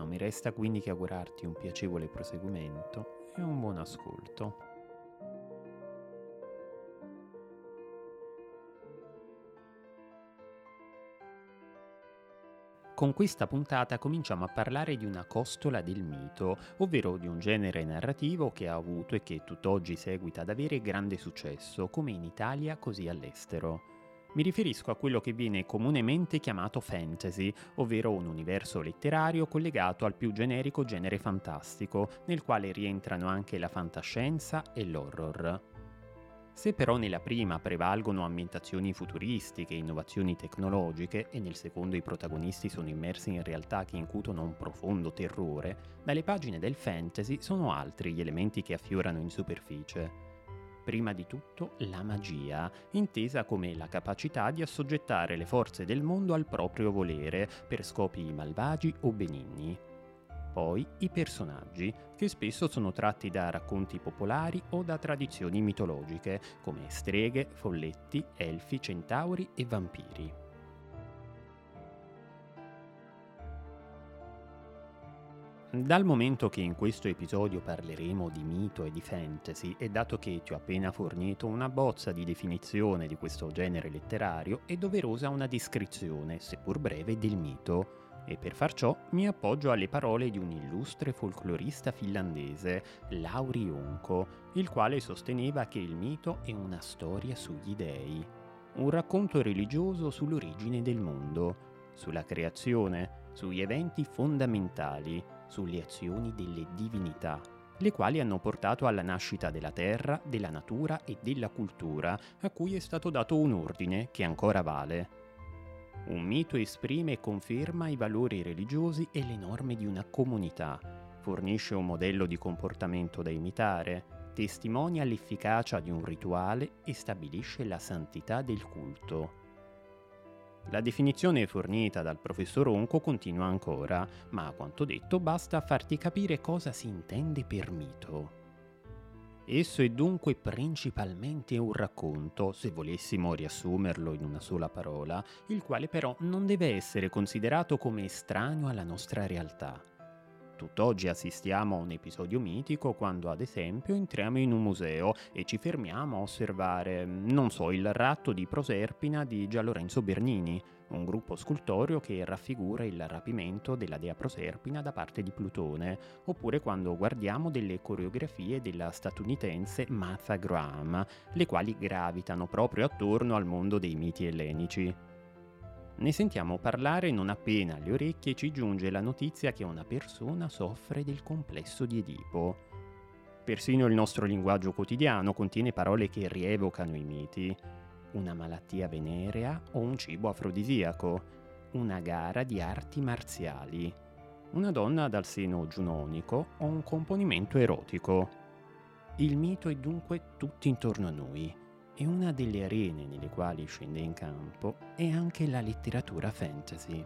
non mi resta quindi che augurarti un piacevole proseguimento e un buon ascolto. Con questa puntata cominciamo a parlare di una costola del mito, ovvero di un genere narrativo che ha avuto e che tutt'oggi seguita ad avere grande successo, come in Italia così all'estero. Mi riferisco a quello che viene comunemente chiamato fantasy, ovvero un universo letterario collegato al più generico genere fantastico, nel quale rientrano anche la fantascienza e l'horror. Se però nella prima prevalgono ambientazioni futuristiche e innovazioni tecnologiche e nel secondo i protagonisti sono immersi in realtà che incutono un profondo terrore, dalle pagine del fantasy sono altri gli elementi che affiorano in superficie prima di tutto la magia, intesa come la capacità di assoggettare le forze del mondo al proprio volere per scopi malvagi o benigni. Poi i personaggi, che spesso sono tratti da racconti popolari o da tradizioni mitologiche, come streghe, folletti, elfi, centauri e vampiri. Dal momento che in questo episodio parleremo di mito e di fantasy e dato che ti ho appena fornito una bozza di definizione di questo genere letterario, è doverosa una descrizione, seppur breve, del mito. E per far ciò mi appoggio alle parole di un illustre folclorista finlandese, Lauri Onko, il quale sosteneva che il mito è una storia sugli dei, un racconto religioso sull'origine del mondo, sulla creazione, sugli eventi fondamentali, sulle azioni delle divinità, le quali hanno portato alla nascita della terra, della natura e della cultura, a cui è stato dato un ordine che ancora vale. Un mito esprime e conferma i valori religiosi e le norme di una comunità, fornisce un modello di comportamento da imitare, testimonia l'efficacia di un rituale e stabilisce la santità del culto. La definizione fornita dal professor Onco continua ancora, ma a quanto detto basta farti capire cosa si intende per mito. Esso è dunque principalmente un racconto, se volessimo riassumerlo in una sola parola, il quale però non deve essere considerato come estraneo alla nostra realtà. Tutt'oggi assistiamo a un episodio mitico quando ad esempio entriamo in un museo e ci fermiamo a osservare, non so, il ratto di Proserpina di Gianlorenzo Bernini, un gruppo scultoreo che raffigura il rapimento della dea Proserpina da parte di Plutone, oppure quando guardiamo delle coreografie della statunitense Martha Graham, le quali gravitano proprio attorno al mondo dei miti ellenici. Ne sentiamo parlare non appena alle orecchie ci giunge la notizia che una persona soffre del complesso di Edipo. Persino il nostro linguaggio quotidiano contiene parole che rievocano i miti. Una malattia venerea o un cibo afrodisiaco, una gara di arti marziali, una donna dal seno giunonico o un componimento erotico. Il mito è dunque tutto intorno a noi e una delle arene nelle quali scende in campo è anche la letteratura fantasy.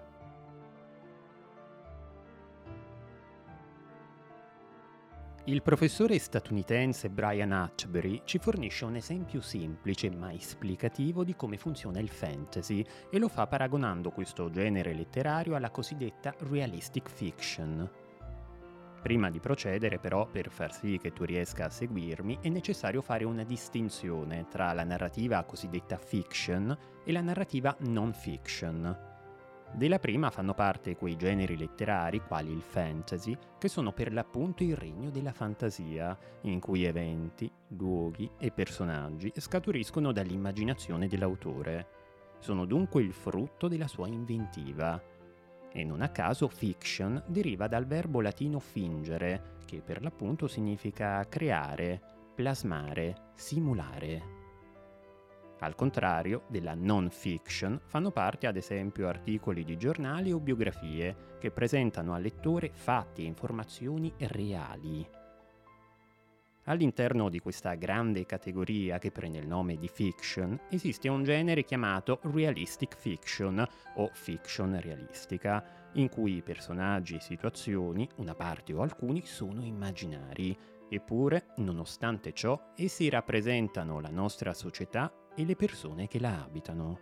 Il professore statunitense Brian Hatchbury ci fornisce un esempio semplice ma esplicativo di come funziona il fantasy e lo fa paragonando questo genere letterario alla cosiddetta realistic fiction, Prima di procedere però, per far sì che tu riesca a seguirmi, è necessario fare una distinzione tra la narrativa cosiddetta fiction e la narrativa non fiction. Della prima fanno parte quei generi letterari, quali il fantasy, che sono per l'appunto il regno della fantasia, in cui eventi, luoghi e personaggi scaturiscono dall'immaginazione dell'autore. Sono dunque il frutto della sua inventiva e non a caso fiction deriva dal verbo latino fingere, che per l'appunto significa creare, plasmare, simulare. Al contrario della non fiction fanno parte ad esempio articoli di giornali o biografie che presentano al lettore fatti e informazioni reali, All'interno di questa grande categoria che prende il nome di fiction esiste un genere chiamato realistic fiction o fiction realistica, in cui i personaggi e situazioni, una parte o alcuni, sono immaginari. Eppure, nonostante ciò, essi rappresentano la nostra società e le persone che la abitano.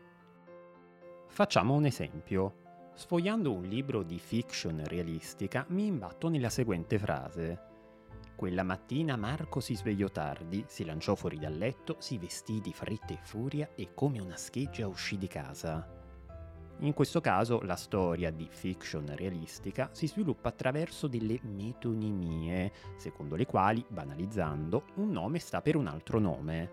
Facciamo un esempio. Sfogliando un libro di fiction realistica mi imbatto nella seguente frase. Quella mattina Marco si svegliò tardi, si lanciò fuori dal letto, si vestì di fretta e furia e come una scheggia uscì di casa. In questo caso la storia di fiction realistica si sviluppa attraverso delle metonimie, secondo le quali, banalizzando, un nome sta per un altro nome.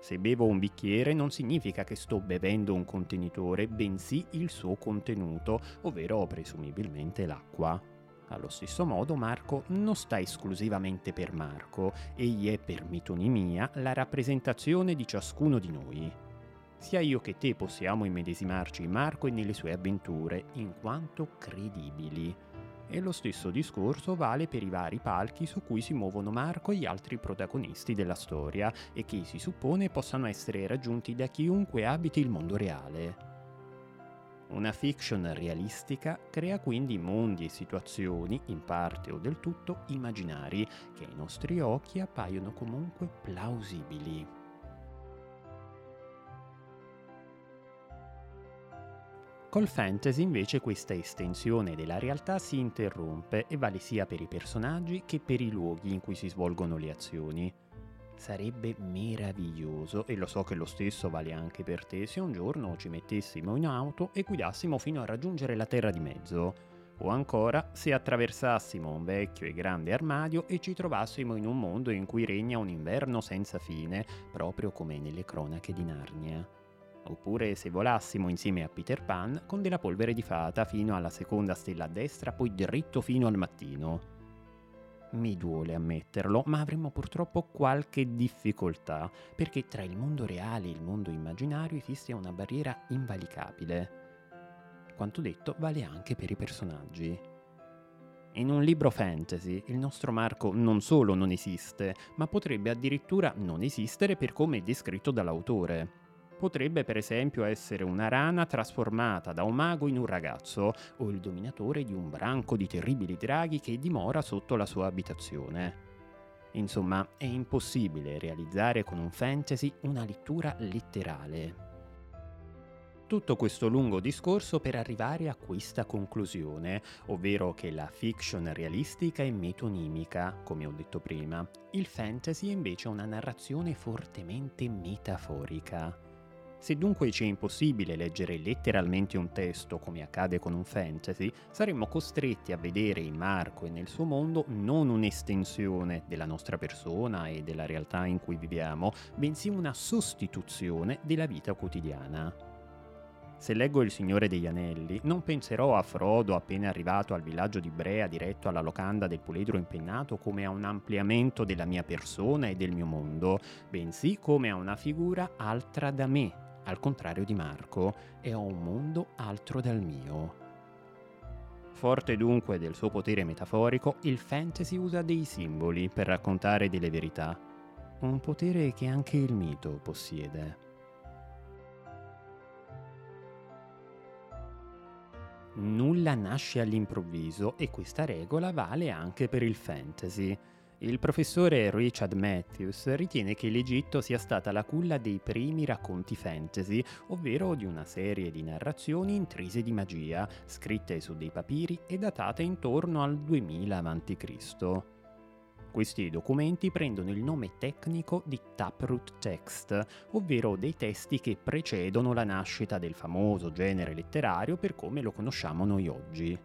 Se bevo un bicchiere non significa che sto bevendo un contenitore, bensì il suo contenuto, ovvero presumibilmente l'acqua. Allo stesso modo Marco non sta esclusivamente per Marco, egli è per mitonimia la rappresentazione di ciascuno di noi. Sia io che te possiamo immedesimarci in Marco e nelle sue avventure, in quanto credibili. E lo stesso discorso vale per i vari palchi su cui si muovono Marco e gli altri protagonisti della storia e che si suppone possano essere raggiunti da chiunque abiti il mondo reale. Una fiction realistica crea quindi mondi e situazioni, in parte o del tutto, immaginari, che ai nostri occhi appaiono comunque plausibili. Col fantasy invece questa estensione della realtà si interrompe e vale sia per i personaggi che per i luoghi in cui si svolgono le azioni. Sarebbe meraviglioso, e lo so che lo stesso vale anche per te, se un giorno ci mettessimo in auto e guidassimo fino a raggiungere la terra di mezzo. O ancora, se attraversassimo un vecchio e grande armadio e ci trovassimo in un mondo in cui regna un inverno senza fine, proprio come nelle cronache di Narnia. Oppure se volassimo insieme a Peter Pan con della polvere di fata fino alla seconda stella a destra, poi dritto fino al mattino. Mi duole ammetterlo, ma avremmo purtroppo qualche difficoltà, perché tra il mondo reale e il mondo immaginario esiste una barriera invalicabile. Quanto detto vale anche per i personaggi. In un libro fantasy il nostro Marco non solo non esiste, ma potrebbe addirittura non esistere per come è descritto dall'autore. Potrebbe per esempio essere una rana trasformata da un mago in un ragazzo o il dominatore di un branco di terribili draghi che dimora sotto la sua abitazione. Insomma, è impossibile realizzare con un fantasy una lettura letterale. Tutto questo lungo discorso per arrivare a questa conclusione, ovvero che la fiction realistica è metonimica, come ho detto prima, il fantasy è invece una narrazione fortemente metaforica. Se dunque ci è impossibile leggere letteralmente un testo come accade con un fantasy, saremmo costretti a vedere in Marco e nel suo mondo non un'estensione della nostra persona e della realtà in cui viviamo, bensì una sostituzione della vita quotidiana. Se leggo Il Signore degli Anelli, non penserò a Frodo appena arrivato al villaggio di Brea diretto alla locanda del puledro impennato come a un ampliamento della mia persona e del mio mondo, bensì come a una figura altra da me, al contrario di Marco, e ho un mondo altro dal mio. Forte dunque del suo potere metaforico, il fantasy usa dei simboli per raccontare delle verità, un potere che anche il mito possiede. Nulla nasce all'improvviso e questa regola vale anche per il fantasy. Il professore Richard Matthews ritiene che l'Egitto sia stata la culla dei primi racconti fantasy, ovvero di una serie di narrazioni intrise di magia, scritte su dei papiri e datate intorno al 2000 a.C. Questi documenti prendono il nome tecnico di taproot text, ovvero dei testi che precedono la nascita del famoso genere letterario per come lo conosciamo noi oggi.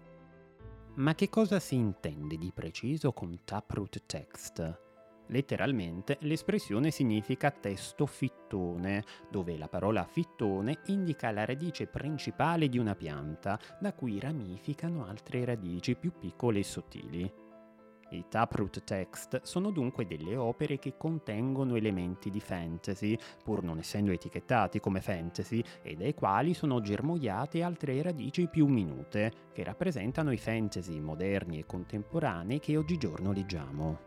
Ma che cosa si intende di preciso con taproot text? Letteralmente l'espressione significa testo fittone, dove la parola fittone indica la radice principale di una pianta, da cui ramificano altre radici più piccole e sottili. I taproot text sono dunque delle opere che contengono elementi di fantasy, pur non essendo etichettati come fantasy, e dai quali sono germogliate altre radici più minute, che rappresentano i fantasy moderni e contemporanei che oggigiorno leggiamo.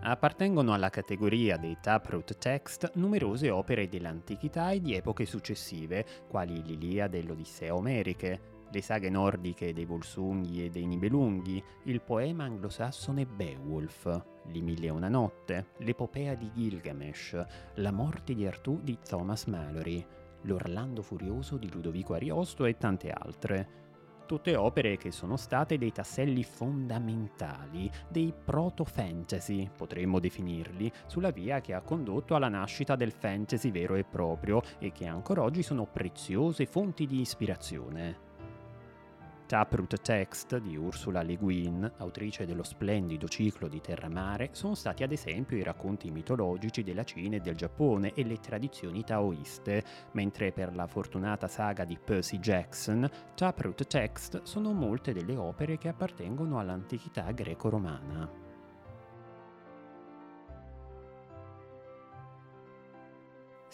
Appartengono alla categoria dei taproot text numerose opere dell'antichità e di epoche successive, quali l'Iliade e l'Odissea omeriche, le saghe nordiche dei Volsunghi e dei Nibelunghi, il poema anglosassone Beowulf, Li Mille e una notte, l'epopea di Gilgamesh, la morte di Artù di Thomas Mallory, l'Orlando furioso di Ludovico Ariosto e tante altre tutte opere che sono state dei tasselli fondamentali, dei proto-fantasy, potremmo definirli, sulla via che ha condotto alla nascita del fantasy vero e proprio e che ancora oggi sono preziose fonti di ispirazione. Taproot Text di Ursula Le Guin, autrice dello splendido ciclo di Terra-Mare, sono stati ad esempio i racconti mitologici della Cina e del Giappone e le tradizioni taoiste, mentre per la fortunata saga di Percy Jackson, Taproot Text sono molte delle opere che appartengono all'antichità greco-romana.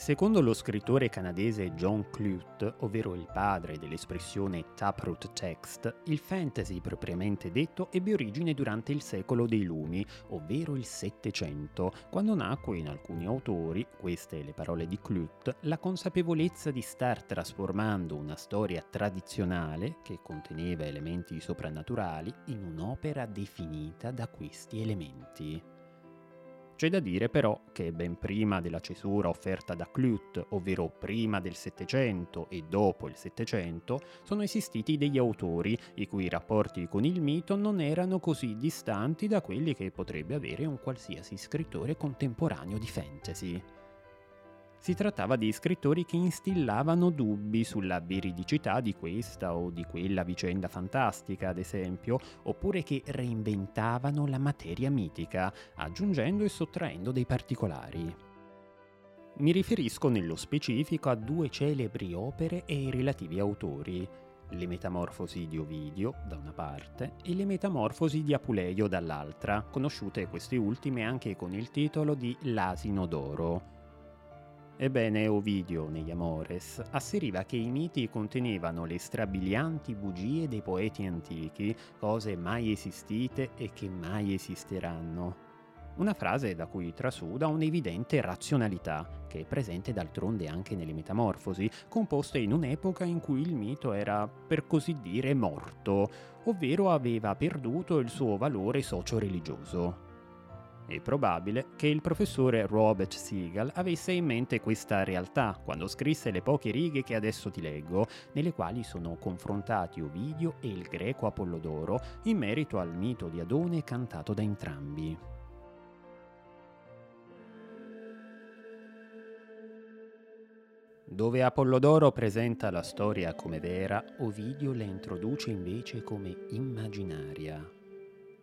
Secondo lo scrittore canadese John Clute, ovvero il padre dell'espressione taproot text, il fantasy propriamente detto ebbe origine durante il secolo dei lumi, ovvero il Settecento, quando nacque in alcuni autori, queste le parole di Clute, la consapevolezza di star trasformando una storia tradizionale, che conteneva elementi soprannaturali, in un'opera definita da questi elementi. C'è da dire però che ben prima della cesura offerta da Clute, ovvero prima del Settecento e dopo il Settecento, sono esistiti degli autori i cui rapporti con il mito non erano così distanti da quelli che potrebbe avere un qualsiasi scrittore contemporaneo di fantasy. Si trattava di scrittori che instillavano dubbi sulla veridicità di questa o di quella vicenda fantastica, ad esempio, oppure che reinventavano la materia mitica, aggiungendo e sottraendo dei particolari. Mi riferisco nello specifico a due celebri opere e i relativi autori, le Metamorfosi di Ovidio da una parte e le Metamorfosi di Apuleio dall'altra, conosciute queste ultime anche con il titolo di L'asino d'oro. Ebbene, Ovidio, negli Amores, asseriva che i miti contenevano le strabilianti bugie dei poeti antichi, cose mai esistite e che mai esisteranno. Una frase da cui trasuda un'evidente razionalità, che è presente d'altronde anche nelle Metamorfosi, composte in un'epoca in cui il mito era, per così dire, morto, ovvero aveva perduto il suo valore socio-religioso. È probabile che il professore Robert Siegel avesse in mente questa realtà quando scrisse le poche righe che adesso ti leggo, nelle quali sono confrontati Ovidio e il greco Apollodoro in merito al mito di Adone cantato da entrambi. Dove Apollodoro presenta la storia come vera, Ovidio la introduce invece come immaginaria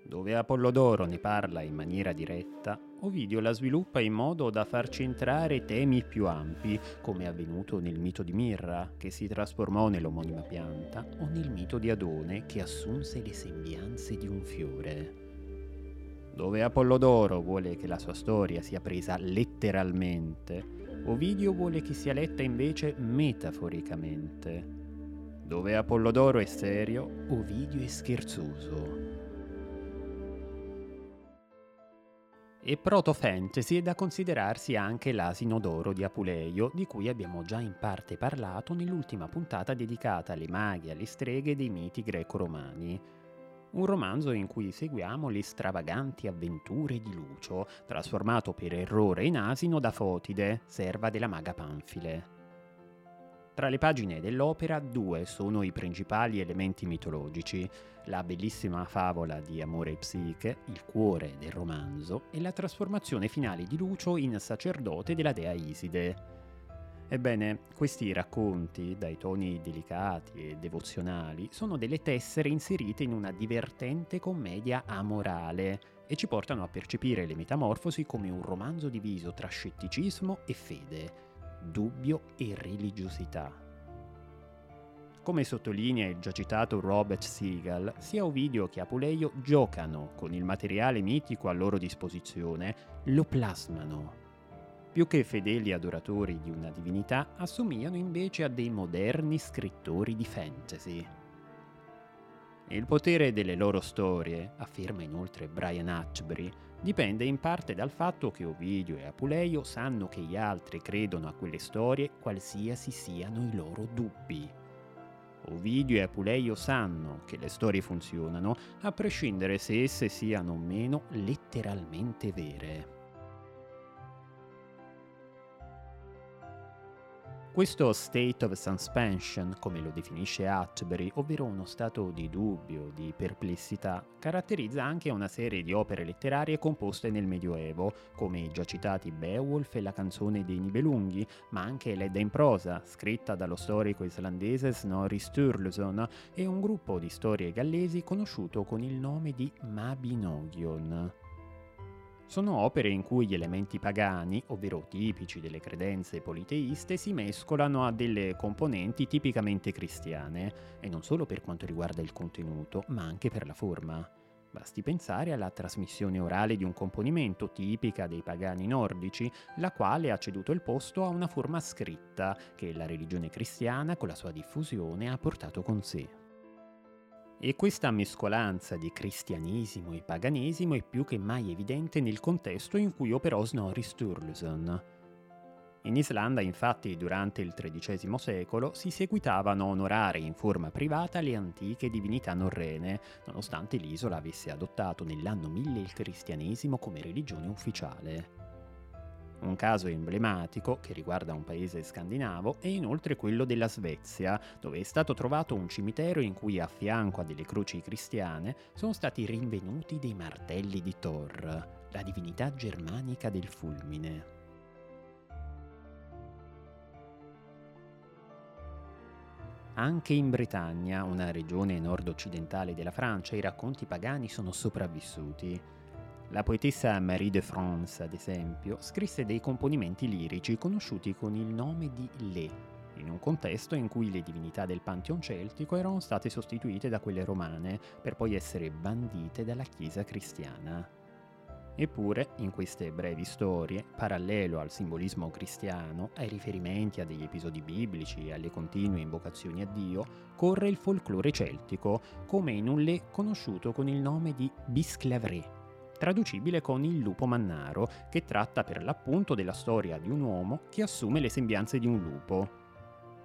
dove Apollodoro ne parla in maniera diretta, Ovidio la sviluppa in modo da far centrare temi più ampi, come è avvenuto nel mito di Mirra, che si trasformò nell'omonima pianta, o nel mito di Adone, che assunse le sembianze di un fiore. Dove Apollodoro vuole che la sua storia sia presa letteralmente, Ovidio vuole che sia letta invece metaforicamente. Dove Apollodoro è serio, Ovidio è scherzoso. E proto-fantasy è da considerarsi anche l'asino d'oro di Apuleio, di cui abbiamo già in parte parlato nell'ultima puntata dedicata alle maghe e alle streghe dei miti greco-romani. Un romanzo in cui seguiamo le stravaganti avventure di Lucio, trasformato per errore in asino da Fotide, serva della maga Panfile. Tra le pagine dell'opera due sono i principali elementi mitologici, la bellissima favola di amore e psiche, il cuore del romanzo, e la trasformazione finale di Lucio in sacerdote della dea Iside. Ebbene, questi racconti, dai toni delicati e devozionali, sono delle tessere inserite in una divertente commedia amorale e ci portano a percepire le metamorfosi come un romanzo diviso tra scetticismo e fede, dubbio e religiosità. Come sottolinea il già citato Robert Siegel, sia Ovidio che Apuleio giocano con il materiale mitico a loro disposizione, lo plasmano. Più che fedeli adoratori di una divinità, assomigliano invece a dei moderni scrittori di fantasy. Il potere delle loro storie, afferma inoltre Brian Hatchbury, dipende in parte dal fatto che Ovidio e Apuleio sanno che gli altri credono a quelle storie qualsiasi siano i loro dubbi. Ovidio e Apuleio sanno che le storie funzionano, a prescindere se esse siano o meno letteralmente vere. Questo state of suspension, come lo definisce Atchbury, ovvero uno stato di dubbio, di perplessità, caratterizza anche una serie di opere letterarie composte nel Medioevo, come i già citati Beowulf e la canzone dei Nibelunghi, ma anche l'Edda in prosa, scritta dallo storico islandese Snorri Sturluson, e un gruppo di storie gallesi conosciuto con il nome di Mabinogion. Sono opere in cui gli elementi pagani, ovvero tipici delle credenze politeiste, si mescolano a delle componenti tipicamente cristiane, e non solo per quanto riguarda il contenuto, ma anche per la forma. Basti pensare alla trasmissione orale di un componimento tipica dei pagani nordici, la quale ha ceduto il posto a una forma scritta che la religione cristiana con la sua diffusione ha portato con sé. E questa mescolanza di cristianesimo e paganesimo è più che mai evidente nel contesto in cui operò Snorri Sturluson. In Islanda, infatti, durante il XIII secolo si seguitavano a onorare in forma privata le antiche divinità norrene, nonostante l'isola avesse adottato nell'anno 1000 il cristianesimo come religione ufficiale. Un caso emblematico, che riguarda un paese scandinavo, è inoltre quello della Svezia, dove è stato trovato un cimitero in cui a fianco a delle croci cristiane sono stati rinvenuti dei martelli di Thor, la divinità germanica del fulmine. Anche in Bretagna, una regione nord-occidentale della Francia, i racconti pagani sono sopravvissuti. La poetessa Marie de France, ad esempio, scrisse dei componimenti lirici conosciuti con il nome di Le, in un contesto in cui le divinità del Pantheon celtico erano state sostituite da quelle romane, per poi essere bandite dalla Chiesa cristiana. Eppure, in queste brevi storie, parallelo al simbolismo cristiano, ai riferimenti a degli episodi biblici e alle continue invocazioni a Dio, corre il folklore celtico, come in un Le conosciuto con il nome di Bisclavre, traducibile con il lupo mannaro, che tratta per l'appunto della storia di un uomo che assume le sembianze di un lupo.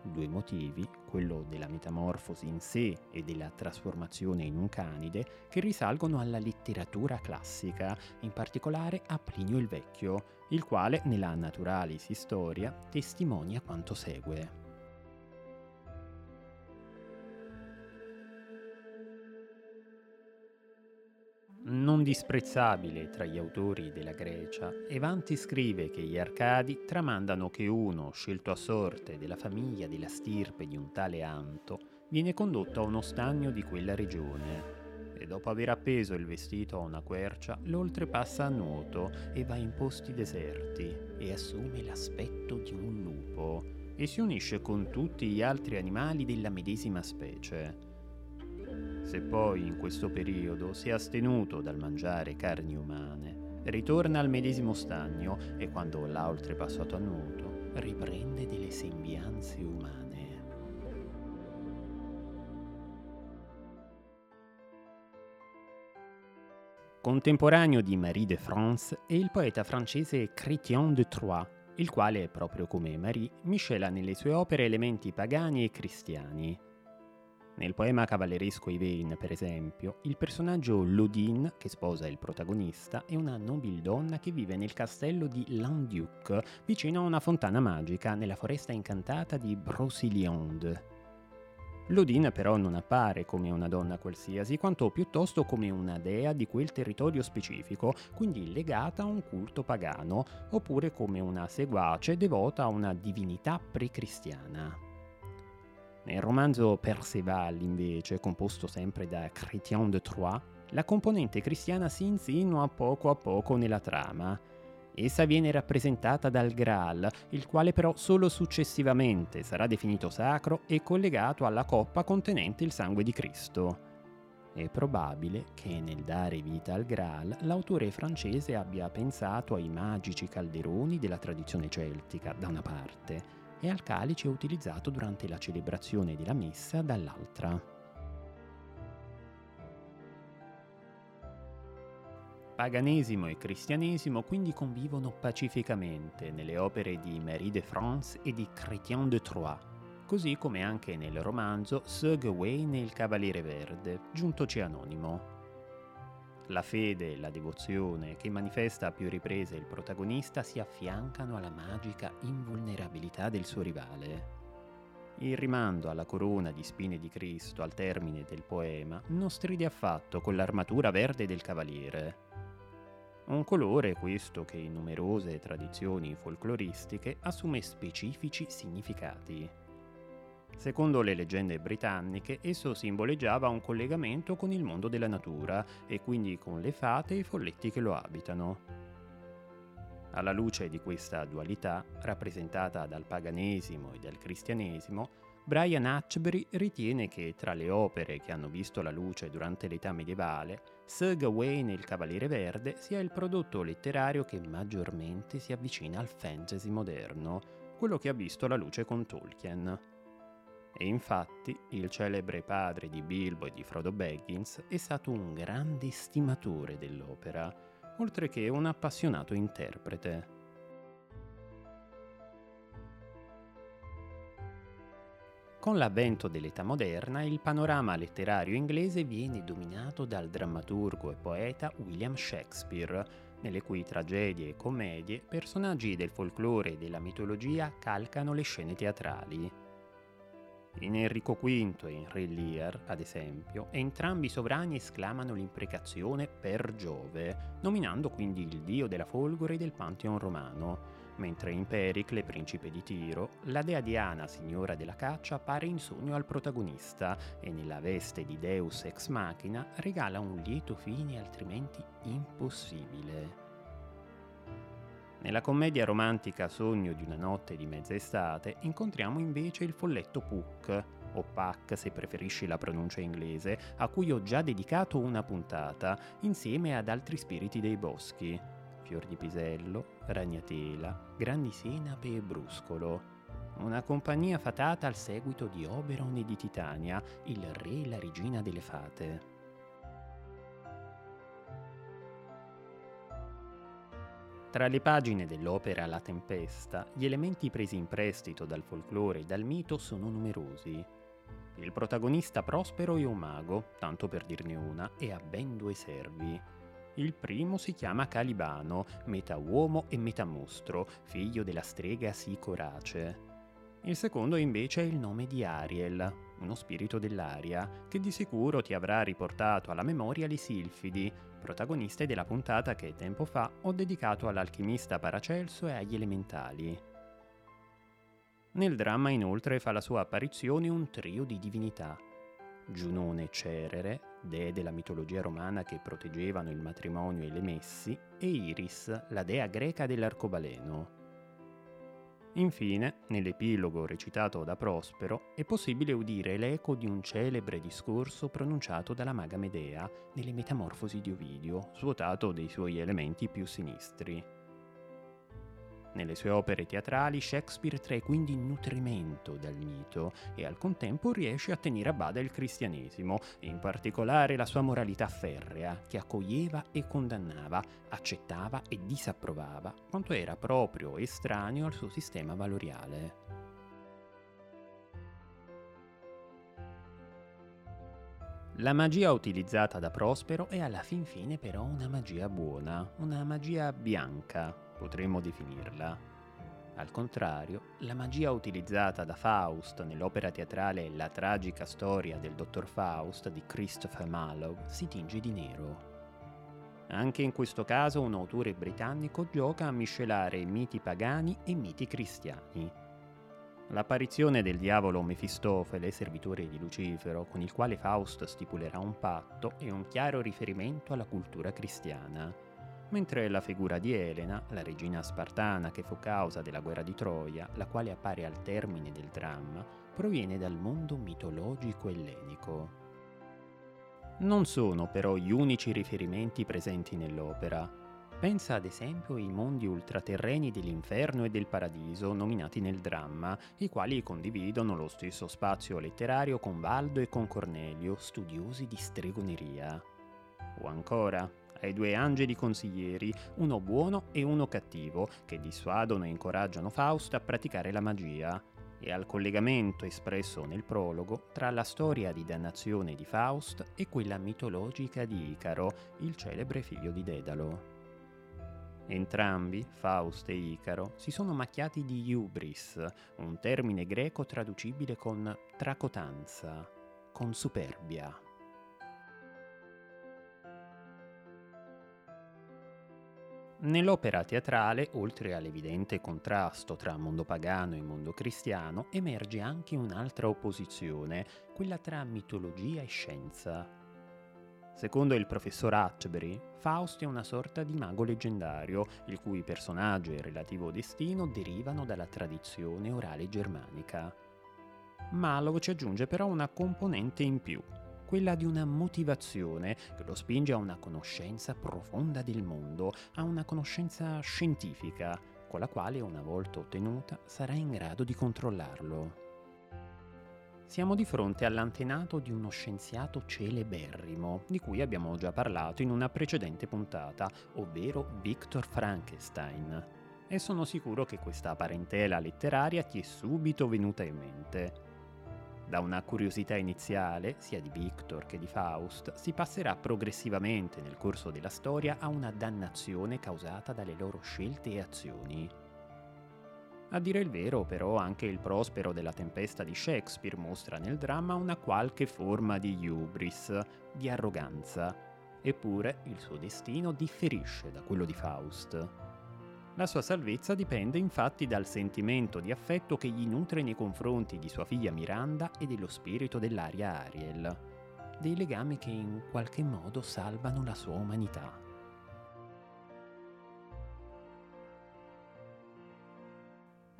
Due motivi, quello della metamorfosi in sé e della trasformazione in un canide, che risalgono alla letteratura classica, in particolare a Plinio il Vecchio, il quale nella Naturalis Historia testimonia quanto segue. Non disprezzabile tra gli autori della Grecia, Evanti scrive che gli Arcadi tramandano che uno, scelto a sorte della famiglia della stirpe di un tale Anto, viene condotto a uno stagno di quella regione. E dopo aver appeso il vestito a una quercia lo oltrepassa a nuoto e va in posti deserti e assume l'aspetto di un lupo e si unisce con tutti gli altri animali della medesima specie se poi in questo periodo si è astenuto dal mangiare carni umane, ritorna al medesimo stagno e quando l'ha oltrepassato a nuoto, riprende delle sembianze umane. Contemporaneo di Marie de France è il poeta francese Chrétien de Troyes, il quale, proprio come Marie, miscela nelle sue opere elementi pagani e cristiani, nel poema cavalleresco Yvain, per esempio, il personaggio Lodin, che sposa il protagonista, è una nobildonna che vive nel castello di Landuc, vicino a una fontana magica nella foresta incantata di Brocéliande. Lodin però non appare come una donna qualsiasi, quanto piuttosto come una dea di quel territorio specifico, quindi legata a un culto pagano, oppure come una seguace devota a una divinità precristiana. Nel romanzo Perceval, invece, composto sempre da Chrétien de Troyes, la componente cristiana si insinua poco a poco nella trama. Essa viene rappresentata dal Graal, il quale però solo successivamente sarà definito sacro e collegato alla coppa contenente il sangue di Cristo. È probabile che nel dare vita al Graal l'autore francese abbia pensato ai magici calderoni della tradizione celtica, da una parte, e al calice utilizzato durante la celebrazione della messa dall'altra. Paganesimo e cristianesimo quindi convivono pacificamente nelle opere di Marie de France e di Chrétien de Troyes, così come anche nel romanzo Sir Gawain e il Cavaliere Verde, giuntoci anonimo, la fede e la devozione che manifesta a più riprese il protagonista si affiancano alla magica invulnerabilità del suo rivale. Il rimando alla corona di spine di Cristo al termine del poema non stride affatto con l'armatura verde del cavaliere. Un colore questo che in numerose tradizioni folcloristiche assume specifici significati. Secondo le leggende britanniche, esso simboleggiava un collegamento con il mondo della natura e quindi con le fate e i folletti che lo abitano. Alla luce di questa dualità, rappresentata dal paganesimo e dal cristianesimo, Brian Hatchbury ritiene che tra le opere che hanno visto la luce durante l'età medievale, Sir Gawain e il Cavaliere Verde sia il prodotto letterario che maggiormente si avvicina al fantasy moderno, quello che ha visto la luce con Tolkien. E infatti il celebre padre di Bilbo e di Frodo Baggins è stato un grande stimatore dell'opera, oltre che un appassionato interprete. Con l'avvento dell'età moderna, il panorama letterario inglese viene dominato dal drammaturgo e poeta William Shakespeare, nelle cui tragedie e commedie personaggi del folklore e della mitologia calcano le scene teatrali. In Enrico V e in Re Lear, ad esempio, entrambi i sovrani esclamano l'imprecazione per Giove, nominando quindi il dio della folgore del Pantheon romano, mentre in Pericle, principe di Tiro, la dea Diana, signora della caccia, appare in sogno al protagonista e nella veste di Deus ex machina regala un lieto fine altrimenti impossibile. Nella commedia romantica Sogno di una notte di mezz'estate incontriamo invece il folletto Puck, o Puck se preferisci la pronuncia inglese, a cui ho già dedicato una puntata, insieme ad altri spiriti dei boschi, Fior di Pisello, Ragnatela, Grandi Senape e Bruscolo. Una compagnia fatata al seguito di Oberon e di Titania, il re e la regina delle fate. Tra le pagine dell'opera La Tempesta, gli elementi presi in prestito dal folklore e dal mito sono numerosi. Il protagonista Prospero è un mago, tanto per dirne una, e ha ben due servi. Il primo si chiama Calibano, metà uomo e metà mostro, figlio della strega Sicorace. Il secondo invece è il nome di Ariel, uno spirito dell'aria, che di sicuro ti avrà riportato alla memoria le Silfidi, protagoniste della puntata che tempo fa ho dedicato all'alchimista Paracelso e agli elementali. Nel dramma inoltre fa la sua apparizione un trio di divinità. Giunone Cerere, dee della mitologia romana che proteggevano il matrimonio e le messi, e Iris, la dea greca dell'arcobaleno. Infine, nell'epilogo recitato da Prospero, è possibile udire l'eco di un celebre discorso pronunciato dalla maga Medea nelle Metamorfosi di Ovidio, svuotato dei suoi elementi più sinistri. Nelle sue opere teatrali Shakespeare trae quindi nutrimento dal mito e al contempo riesce a tenere a bada il cristianesimo, in particolare la sua moralità ferrea, che accoglieva e condannava, accettava e disapprovava quanto era proprio estraneo al suo sistema valoriale. La magia utilizzata da Prospero è alla fin fine però una magia buona, una magia bianca, potremmo definirla. Al contrario, la magia utilizzata da Faust nell'opera teatrale La tragica storia del dottor Faust di Christopher Marlowe si tinge di nero. Anche in questo caso un autore britannico gioca a miscelare miti pagani e miti cristiani, L'apparizione del diavolo Mefistofele, servitore di Lucifero, con il quale Faust stipulerà un patto, è un chiaro riferimento alla cultura cristiana, mentre la figura di Elena, la regina spartana che fu causa della guerra di Troia, la quale appare al termine del dramma, proviene dal mondo mitologico ellenico. Non sono però gli unici riferimenti presenti nell'opera. Pensa ad esempio ai mondi ultraterreni dell'inferno e del paradiso nominati nel dramma, i quali condividono lo stesso spazio letterario con Valdo e con Cornelio, studiosi di stregoneria. O ancora, ai due angeli consiglieri, uno buono e uno cattivo, che dissuadono e incoraggiano Faust a praticare la magia, e al collegamento espresso nel prologo tra la storia di dannazione di Faust e quella mitologica di Icaro, il celebre figlio di Dedalo. Entrambi, Faust e Icaro, si sono macchiati di hubris, un termine greco traducibile con tracotanza, con superbia. Nell'opera teatrale, oltre all'evidente contrasto tra mondo pagano e mondo cristiano, emerge anche un'altra opposizione, quella tra mitologia e scienza. Secondo il professor Atchbury, Faust è una sorta di mago leggendario, il cui personaggio e relativo destino derivano dalla tradizione orale germanica. Malov ci aggiunge però una componente in più, quella di una motivazione che lo spinge a una conoscenza profonda del mondo, a una conoscenza scientifica, con la quale una volta ottenuta sarà in grado di controllarlo. Siamo di fronte all'antenato di uno scienziato celeberrimo, di cui abbiamo già parlato in una precedente puntata, ovvero Victor Frankenstein. E sono sicuro che questa parentela letteraria ti è subito venuta in mente. Da una curiosità iniziale, sia di Victor che di Faust, si passerà progressivamente nel corso della storia a una dannazione causata dalle loro scelte e azioni. A dire il vero, però, anche il prospero della tempesta di Shakespeare mostra nel dramma una qualche forma di hubris, di arroganza, eppure il suo destino differisce da quello di Faust. La sua salvezza dipende infatti dal sentimento di affetto che gli nutre nei confronti di sua figlia Miranda e dello spirito dell'aria Ariel, dei legami che in qualche modo salvano la sua umanità.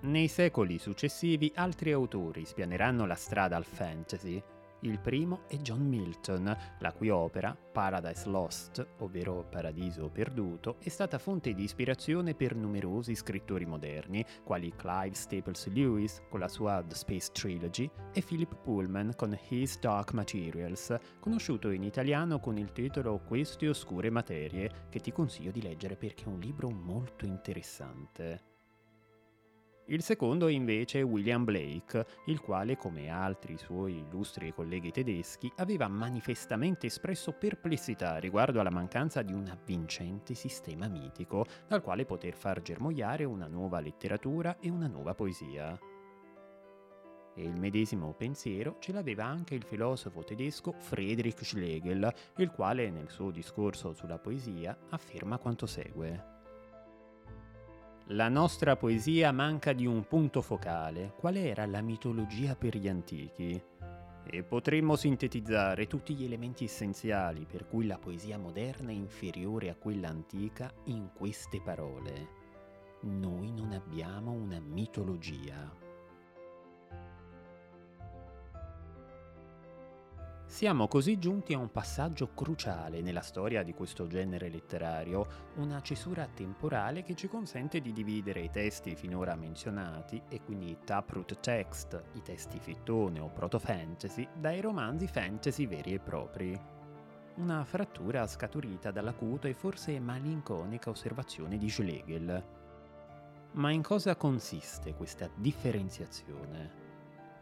Nei secoli successivi altri autori spianeranno la strada al fantasy il primo è John Milton, la cui opera, Paradise Lost, ovvero Paradiso Perduto, è stata fonte di ispirazione per numerosi scrittori moderni, quali Clive Staples Lewis con la sua The Space Trilogy e Philip Pullman con His Dark Materials, conosciuto in italiano con il titolo Queste oscure materie, che ti consiglio di leggere perché è un libro molto interessante. Il secondo è invece William Blake, il quale, come altri suoi illustri colleghi tedeschi, aveva manifestamente espresso perplessità riguardo alla mancanza di un avvincente sistema mitico dal quale poter far germogliare una nuova letteratura e una nuova poesia. E il medesimo pensiero ce l'aveva anche il filosofo tedesco Friedrich Schlegel, il quale nel suo discorso sulla poesia afferma quanto segue. La nostra poesia manca di un punto focale, qual era la mitologia per gli antichi. E potremmo sintetizzare tutti gli elementi essenziali per cui la poesia moderna è inferiore a quella antica in queste parole. Noi non abbiamo una mitologia. Siamo così giunti a un passaggio cruciale nella storia di questo genere letterario, una cesura temporale che ci consente di dividere i testi finora menzionati, e quindi i taproot text, i testi fittone o proto-fantasy, dai romanzi fantasy veri e propri. Una frattura scaturita dall'acuta e forse malinconica osservazione di Schlegel. Ma in cosa consiste questa differenziazione?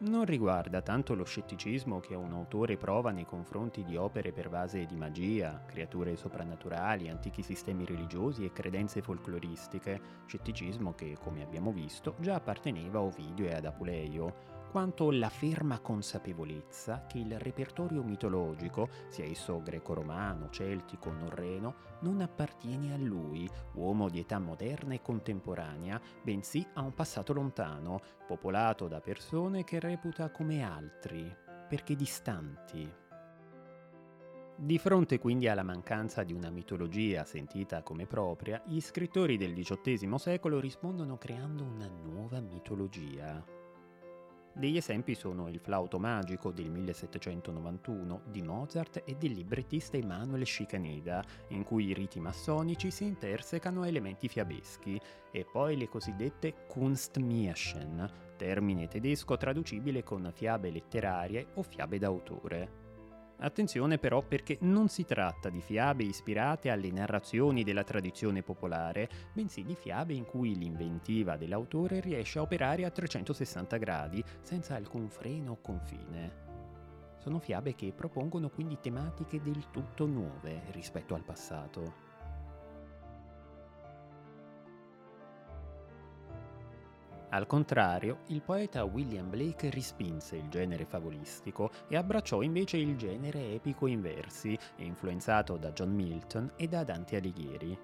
Non riguarda tanto lo scetticismo che un autore prova nei confronti di opere pervase di magia, creature soprannaturali, antichi sistemi religiosi e credenze folcloristiche, scetticismo che, come abbiamo visto, già apparteneva a Ovidio e ad Apuleio, quanto la ferma consapevolezza che il repertorio mitologico, sia esso greco-romano, celtico o norreno, non appartiene a lui, uomo di età moderna e contemporanea, bensì a un passato lontano, popolato da persone che reputa come altri, perché distanti. Di fronte quindi alla mancanza di una mitologia sentita come propria, gli scrittori del XVIII secolo rispondono creando una nuova mitologia, degli esempi sono il flauto magico del 1791 di Mozart e del librettista Emanuele Scicaneda, in cui i riti massonici si intersecano a elementi fiabeschi, e poi le cosiddette Kunstmärchen, termine tedesco traducibile con fiabe letterarie o fiabe d'autore. Attenzione però perché non si tratta di fiabe ispirate alle narrazioni della tradizione popolare, bensì di fiabe in cui l'inventiva dell'autore riesce a operare a 360 gradi, senza alcun freno o confine. Sono fiabe che propongono quindi tematiche del tutto nuove rispetto al passato. Al contrario, il poeta William Blake rispinse il genere favolistico e abbracciò invece il genere epico in versi, influenzato da John Milton e da Dante Alighieri.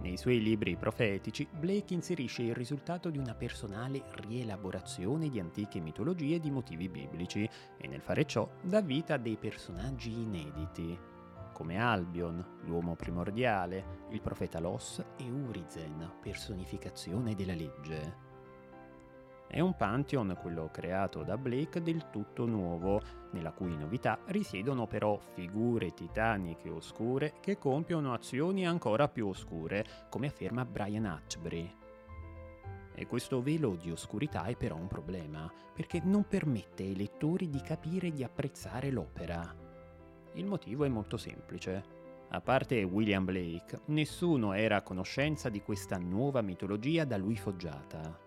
Nei suoi libri profetici, Blake inserisce il risultato di una personale rielaborazione di antiche mitologie e di motivi biblici e nel fare ciò dà vita a dei personaggi inediti, come Albion, l'uomo primordiale, il profeta Los e Urizen, personificazione della legge. È un Pantheon, quello creato da Blake, del tutto nuovo, nella cui novità risiedono però figure titaniche oscure che compiono azioni ancora più oscure, come afferma Brian Hatchbury. E questo velo di oscurità è però un problema, perché non permette ai lettori di capire e di apprezzare l'opera. Il motivo è molto semplice. A parte William Blake, nessuno era a conoscenza di questa nuova mitologia da lui foggiata.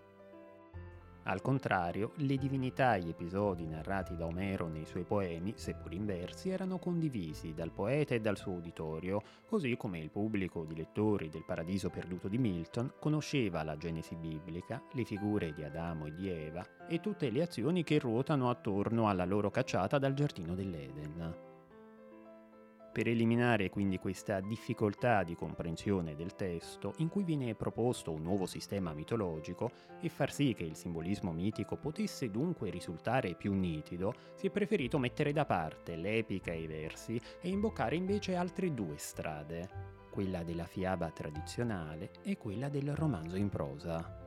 Al contrario, le divinità e gli episodi narrati da Omero nei suoi poemi, seppur in versi, erano condivisi dal poeta e dal suo uditorio, così come il pubblico di lettori del Paradiso perduto di Milton conosceva la Genesi biblica, le figure di Adamo e di Eva e tutte le azioni che ruotano attorno alla loro cacciata dal giardino dell'Eden. Per eliminare quindi questa difficoltà di comprensione del testo, in cui viene proposto un nuovo sistema mitologico, e far sì che il simbolismo mitico potesse dunque risultare più nitido, si è preferito mettere da parte l'epica e i versi e imboccare invece altre due strade, quella della fiaba tradizionale e quella del romanzo in prosa.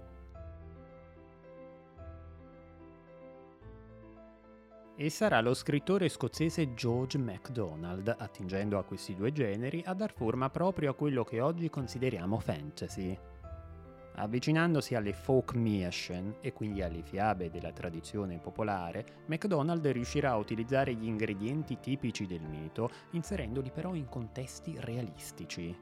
E sarà lo scrittore scozzese George MacDonald, attingendo a questi due generi, a dar forma proprio a quello che oggi consideriamo fantasy. Avvicinandosi alle folk Märchen e quindi alle fiabe della tradizione popolare, MacDonald riuscirà a utilizzare gli ingredienti tipici del mito, inserendoli però in contesti realistici.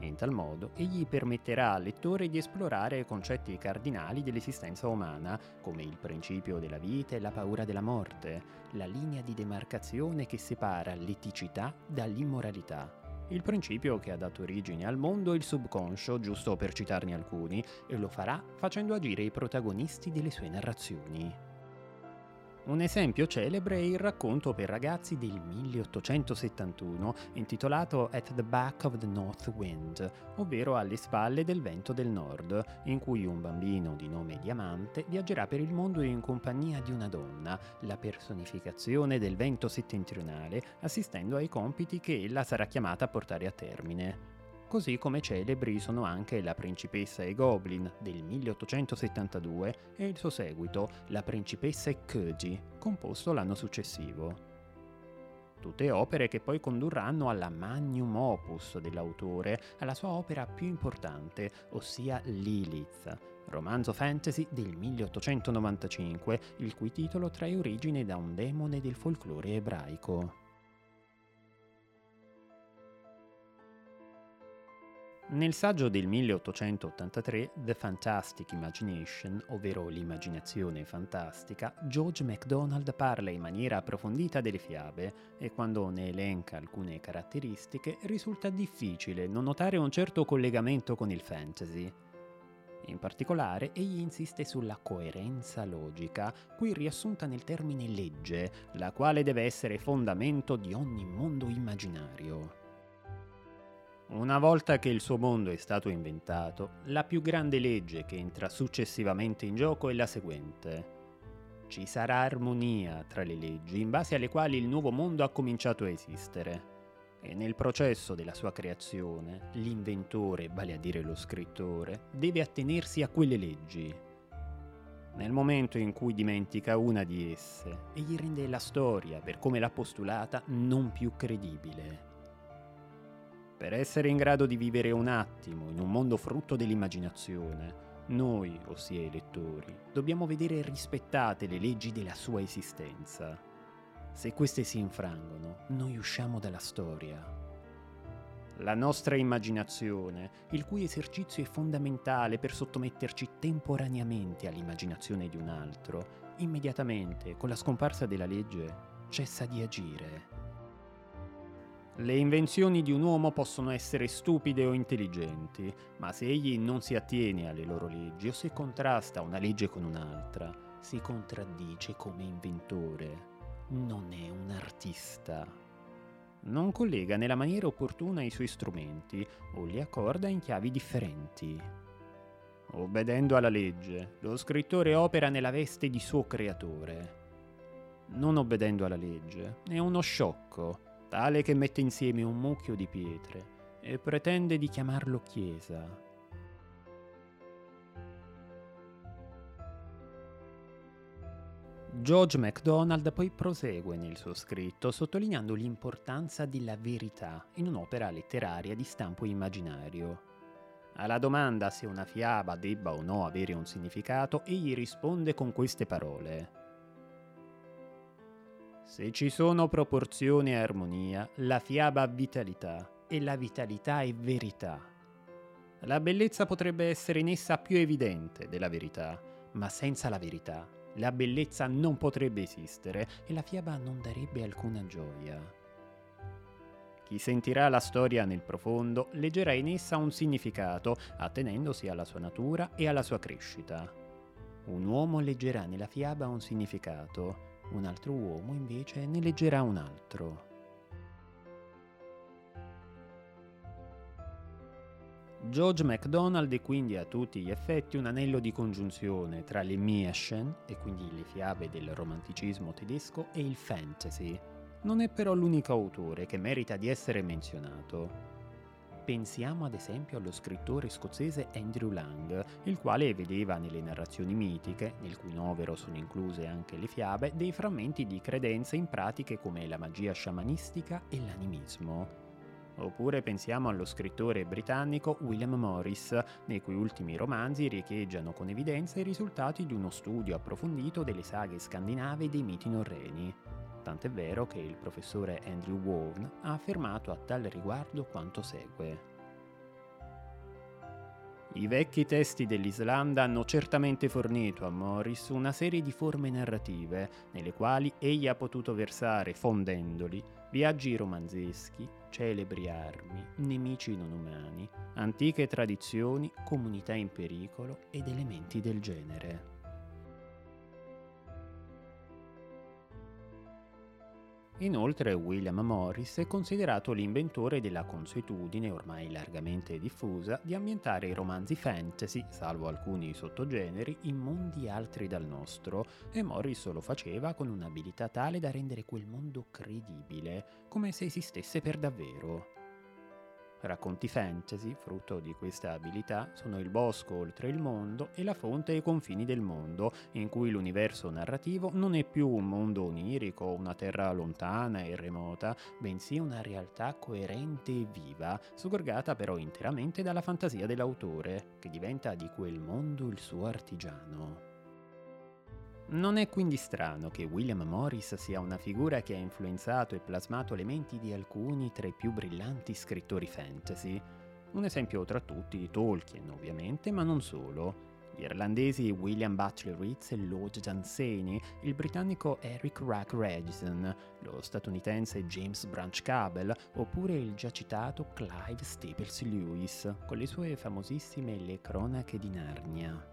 In tal modo egli permetterà al lettore di esplorare concetti cardinali dell'esistenza umana, come il principio della vita e la paura della morte, la linea di demarcazione che separa l'eticità dall'immoralità, il principio che ha dato origine al mondo il subconscio, giusto per citarne alcuni, e lo farà facendo agire i protagonisti delle sue narrazioni. Un esempio celebre è il racconto per ragazzi del 1871 intitolato At the Back of the North Wind, ovvero alle spalle del vento del nord, in cui un bambino di nome Diamante viaggerà per il mondo in compagnia di una donna, la personificazione del vento settentrionale, assistendo ai compiti che ella sarà chiamata a portare a termine così come celebri sono anche La principessa e Goblin del 1872 e il suo seguito La principessa e Koji, composto l'anno successivo. Tutte opere che poi condurranno alla magnum opus dell'autore, alla sua opera più importante, ossia Lilith, romanzo fantasy del 1895, il cui titolo trae origine da un demone del folklore ebraico. Nel saggio del 1883 The Fantastic Imagination, ovvero l'immaginazione fantastica, George MacDonald parla in maniera approfondita delle fiabe e quando ne elenca alcune caratteristiche risulta difficile non notare un certo collegamento con il fantasy. In particolare, egli insiste sulla coerenza logica, qui riassunta nel termine legge, la quale deve essere fondamento di ogni mondo immaginario. Una volta che il suo mondo è stato inventato, la più grande legge che entra successivamente in gioco è la seguente. Ci sarà armonia tra le leggi in base alle quali il nuovo mondo ha cominciato a esistere. E nel processo della sua creazione, l'inventore, vale a dire lo scrittore, deve attenersi a quelle leggi. Nel momento in cui dimentica una di esse, egli rende la storia, per come l'ha postulata, non più credibile. Per essere in grado di vivere un attimo in un mondo frutto dell'immaginazione, noi, ossia i lettori, dobbiamo vedere rispettate le leggi della sua esistenza. Se queste si infrangono, noi usciamo dalla storia. La nostra immaginazione, il cui esercizio è fondamentale per sottometterci temporaneamente all'immaginazione di un altro, immediatamente, con la scomparsa della legge, cessa di agire. Le invenzioni di un uomo possono essere stupide o intelligenti, ma se egli non si attiene alle loro leggi o se contrasta una legge con un'altra, si contraddice come inventore. Non è un artista. Non collega nella maniera opportuna i suoi strumenti o li accorda in chiavi differenti. Obbedendo alla legge, lo scrittore opera nella veste di suo creatore. Non obbedendo alla legge, è uno sciocco, tale che mette insieme un mucchio di pietre e pretende di chiamarlo chiesa. George MacDonald poi prosegue nel suo scritto sottolineando l'importanza della verità in un'opera letteraria di stampo immaginario. Alla domanda se una fiaba debba o no avere un significato, egli risponde con queste parole. Se ci sono proporzione e armonia, la fiaba ha vitalità e la vitalità è verità. La bellezza potrebbe essere in essa più evidente della verità, ma senza la verità la bellezza non potrebbe esistere e la fiaba non darebbe alcuna gioia. Chi sentirà la storia nel profondo leggerà in essa un significato, attenendosi alla sua natura e alla sua crescita. Un uomo leggerà nella fiaba un significato, un altro uomo invece ne leggerà un altro. George MacDonald è quindi a tutti gli effetti un anello di congiunzione tra le Märchen, e quindi le fiabe del romanticismo tedesco, e il fantasy. Non è però l'unico autore che merita di essere menzionato. Pensiamo ad esempio allo scrittore scozzese Andrew Lang, il quale vedeva nelle narrazioni mitiche, nel cui novero sono incluse anche le fiabe, dei frammenti di credenze in pratiche come la magia sciamanistica e l'animismo. Oppure pensiamo allo scrittore britannico William Morris, nei cui ultimi romanzi riecheggiano con evidenza i risultati di uno studio approfondito delle saghe scandinave dei miti norreni. Tant'è vero che il professore Andrew Warren ha affermato a tal riguardo quanto segue. I vecchi testi dell'Islanda hanno certamente fornito a Morris una serie di forme narrative nelle quali egli ha potuto versare, fondendoli, viaggi romanzeschi, celebri armi, nemici non umani, antiche tradizioni, comunità in pericolo ed elementi del genere. Inoltre William Morris è considerato l'inventore della consuetudine ormai largamente diffusa di ambientare i romanzi fantasy, salvo alcuni sottogeneri, in mondi altri dal nostro e Morris lo faceva con un'abilità tale da rendere quel mondo credibile, come se esistesse per davvero. Racconti fantasy, frutto di questa abilità, sono il bosco oltre il mondo e la fonte ai confini del mondo, in cui l'universo narrativo non è più un mondo onirico, una terra lontana e remota, bensì una realtà coerente e viva, sugorgata però interamente dalla fantasia dell'autore, che diventa di quel mondo il suo artigiano. Non è quindi strano che William Morris sia una figura che ha influenzato e plasmato elementi di alcuni tra i più brillanti scrittori fantasy. Un esempio tra tutti Tolkien, ovviamente, ma non solo. Gli irlandesi William Butler Yeats e Lord Janseni, il britannico Eric Rack Regison, lo statunitense James Branch Cabell, oppure il già citato Clive Staples Lewis, con le sue famosissime Le cronache di Narnia.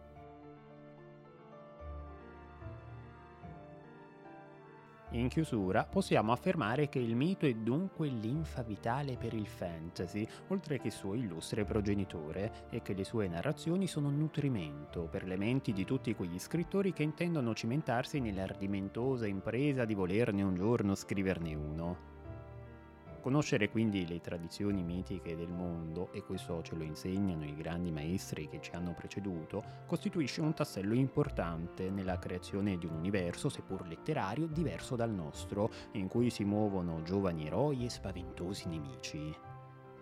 In chiusura possiamo affermare che il mito è dunque linfa vitale per il fantasy, oltre che suo illustre progenitore, e che le sue narrazioni sono nutrimento per le menti di tutti quegli scrittori che intendono cimentarsi nell'ardimentosa impresa di volerne un giorno scriverne uno. Conoscere quindi le tradizioni mitiche del mondo, e questo ce lo insegnano i grandi maestri che ci hanno preceduto, costituisce un tassello importante nella creazione di un universo, seppur letterario, diverso dal nostro, in cui si muovono giovani eroi e spaventosi nemici.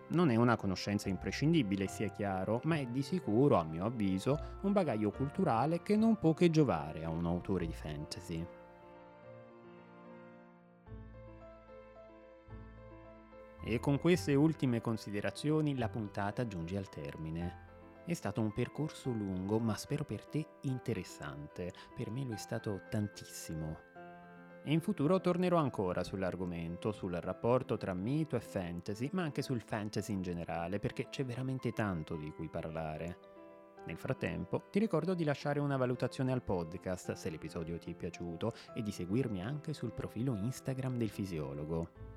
Non è una conoscenza imprescindibile, sia chiaro, ma è di sicuro, a mio avviso, un bagaglio culturale che non può che giovare a un autore di fantasy. E con queste ultime considerazioni la puntata giunge al termine. È stato un percorso lungo, ma spero per te interessante. Per me lo è stato tantissimo. In futuro tornerò ancora sull'argomento, sul rapporto tra mito e fantasy, ma anche sul fantasy in generale, perché c'è veramente tanto di cui parlare. Nel frattempo ti ricordo di lasciare una valutazione al podcast se l'episodio ti è piaciuto e di seguirmi anche sul profilo Instagram del fisiologo.